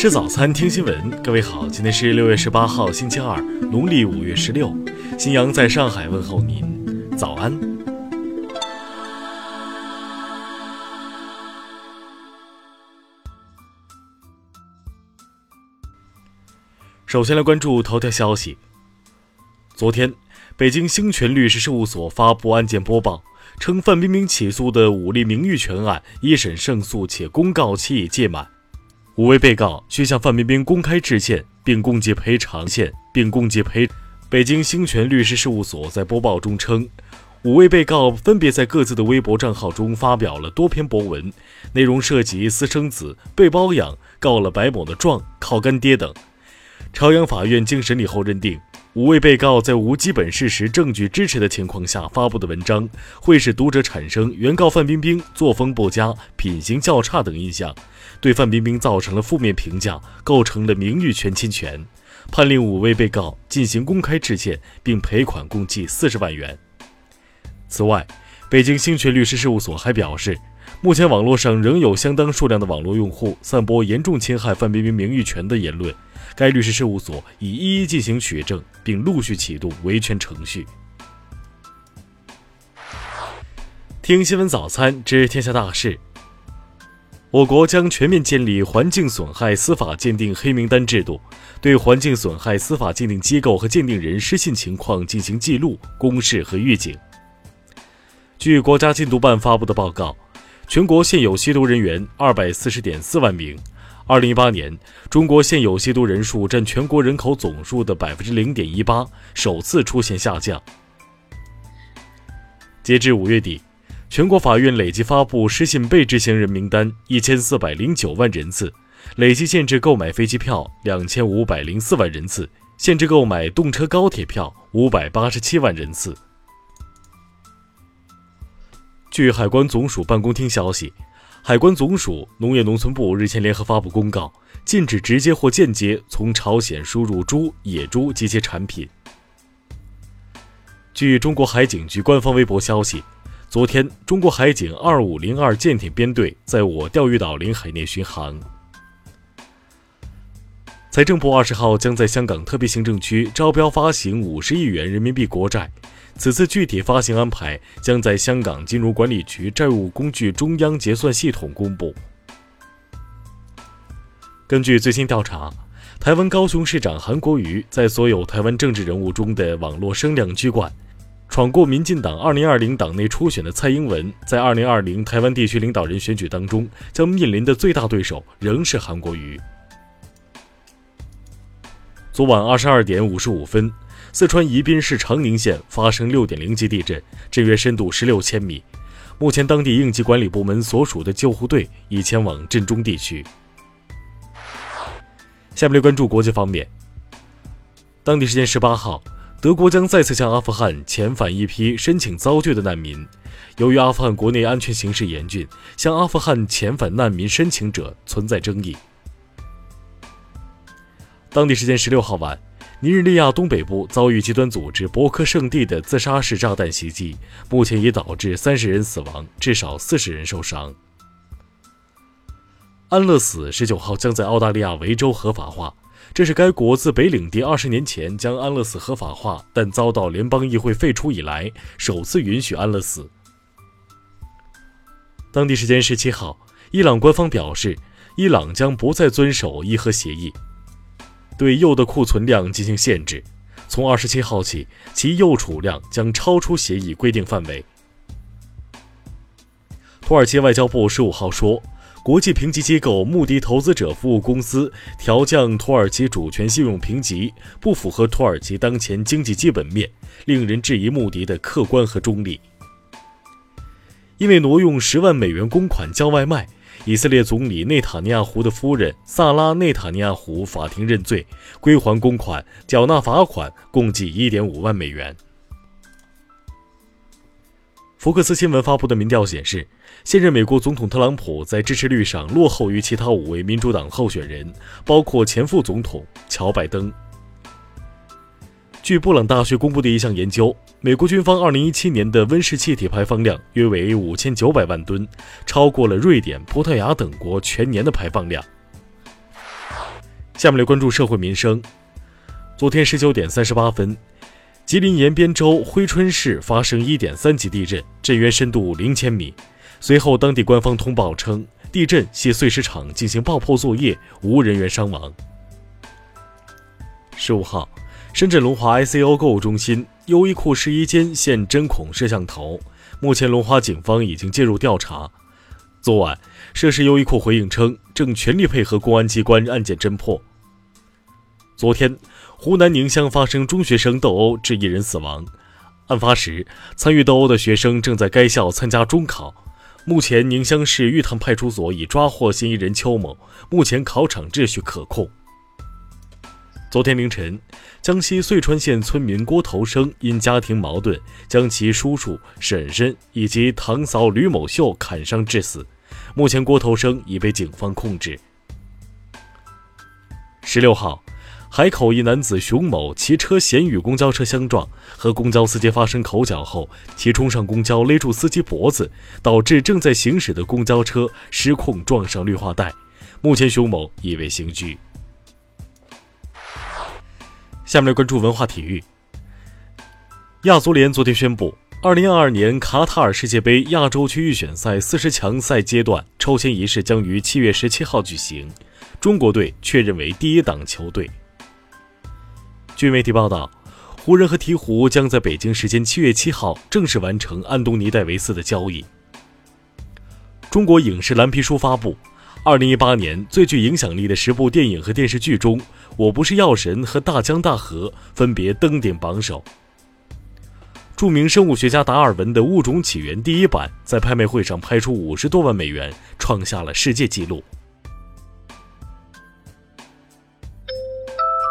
吃早餐，听新闻。各位好，今天是六月十八号，星期二，农历五月十六。新阳在上海问候您，早安。首先来关注头条消息。昨天，北京兴全律师事务所发布案件播报，称范冰冰起诉的五例名誉权案一审胜诉，且公告期已届满。五位被告需向范冰冰公开致歉，并共计赔偿，并共计赔。北京兴全律师事务所在播报中称，五位被告分别在各自的微博账号中发表了多篇博文，内容涉及私生子、被包养、告了白某的状、靠干爹等。朝阳法院经审理后认定，五位被告在无基本事实证据支持的情况下发布的文章，会使读者产生原告范冰冰作风不佳、品行较差等印象。对范冰冰造成了负面评价，构成了名誉权侵权，判令五位被告进行公开致歉，并赔款共计四十万元。此外，北京兴全律师事务所还表示，目前网络上仍有相当数量的网络用户散播严重侵害范冰冰名誉权的言论，该律师事务所已一一进行取证，并陆续启动维权程序。听新闻早餐知天下大事。我国将全面建立环境损害司法鉴定黑名单制度，对环境损害司法鉴定机构和鉴定人失信情况进行记录、公示和预警。据国家禁毒办发布的报告，全国现有吸毒人员二百四十点四万名。二零一八年，中国现有吸毒人数占全国人口总数的百分之零点一八，首次出现下降。截至五月底。全国法院累计发布失信被执行人名单一千四百零九万人次，累计限制购买飞机票两千五百零四万人次，限制购买动车高铁票五百八十七万人次。据海关总署办公厅消息，海关总署、农业农村部日前联合发布公告，禁止直接或间接从朝鲜输入猪、野猪及其产品。据中国海警局官方微博消息。昨天，中国海警二五零二舰艇编队在我钓鱼岛领海内巡航。财政部二十号将在香港特别行政区招标发行五十亿元人民币国债，此次具体发行安排将在香港金融管理局债务工具中央结算系统公布。根据最新调查，台湾高雄市长韩国瑜在所有台湾政治人物中的网络声量居冠。闯过民进党2020党内初选的蔡英文，在2020台湾地区领导人选举当中，将面临的最大对手仍是韩国瑜。昨晚22点55分，四川宜宾市长宁县发生6.0级地震，震源深度16千米。目前，当地应急管理部门所属的救护队已前往震中地区。下面来关注国际方面。当地时间18号。德国将再次向阿富汗遣返一批申请遭拒的难民。由于阿富汗国内安全形势严峻，向阿富汗遣返难民申请者存在争议。当地时间十六号晚，尼日利亚东北部遭遇极端组织博克圣地的自杀式炸弹袭击，目前已导致三十人死亡，至少四十人受伤。安乐死十九号将在澳大利亚维州合法化。这是该国自北领地二十年前将安乐死合法化，但遭到联邦议会废除以来，首次允许安乐死。当地时间十七号，伊朗官方表示，伊朗将不再遵守伊核协议，对铀的库存量进行限制。从二十七号起，其铀储量将超出协议规定范围。土耳其外交部十五号说。国际评级机构穆迪投资者服务公司调降土耳其主权信用评级，不符合土耳其当前经济基本面，令人质疑穆迪的客观和中立。因为挪用十万美元公款叫外卖，以色列总理内塔尼亚胡的夫人萨拉内塔尼亚胡法庭认罪，归还公款，缴纳罚款，共计一点五万美元。福克斯新闻发布的民调显示，现任美国总统特朗普在支持率上落后于其他五位民主党候选人，包括前副总统乔·拜登。据布朗大学公布的一项研究，美国军方2017年的温室气体排放量约为5900万吨，超过了瑞典、葡萄牙等国全年的排放量。下面来关注社会民生。昨天十九点三十八分，吉林延边州珲春市发生一点三级地震，震源深度零千米。随后，当地官方通报称，地震系碎石场进行爆破作业，无人员伤亡。十五号，深圳龙华 ICO 购物中心优衣库试衣间现针孔摄像头，目前龙华警方已经介入调查。昨晚，涉事优衣库回应称，正全力配合公安机关案件侦破。昨天，湖南宁乡发生中学生斗殴，致一人死亡。案发时，参与斗殴的学生正在该校参加中考。目前，宁乡市玉塘派出所已抓获嫌疑人邱某，目前考场秩序可控。昨天凌晨，江西遂川县村民郭头生因家庭矛盾，将其叔叔、婶婶以及堂嫂吕某秀砍伤致死。目前，郭头生已被警方控制。十六号，海口一男子熊某骑车险与公交车相撞，和公交司机发生口角后，其冲上公交勒住司机脖子，导致正在行驶的公交车失控撞上绿化带。目前，熊某已被刑拘。下面来关注文化体育。亚足联昨天宣布。二零二二年卡塔尔世界杯亚洲区预选赛四十强赛阶段抽签仪式将于七月十七号举行，中国队确认为第一档球队。据媒体报道，湖人和鹈鹕将在北京时间七月七号正式完成安东尼·戴维斯的交易。中国影视蓝皮书发布，二零一八年最具影响力的十部电影和电视剧中，《我不是药神》和《大江大河》分别登顶榜首。著名生物学家达尔文的《物种起源》第一版在拍卖会上拍出五十多万美元，创下了世界纪录。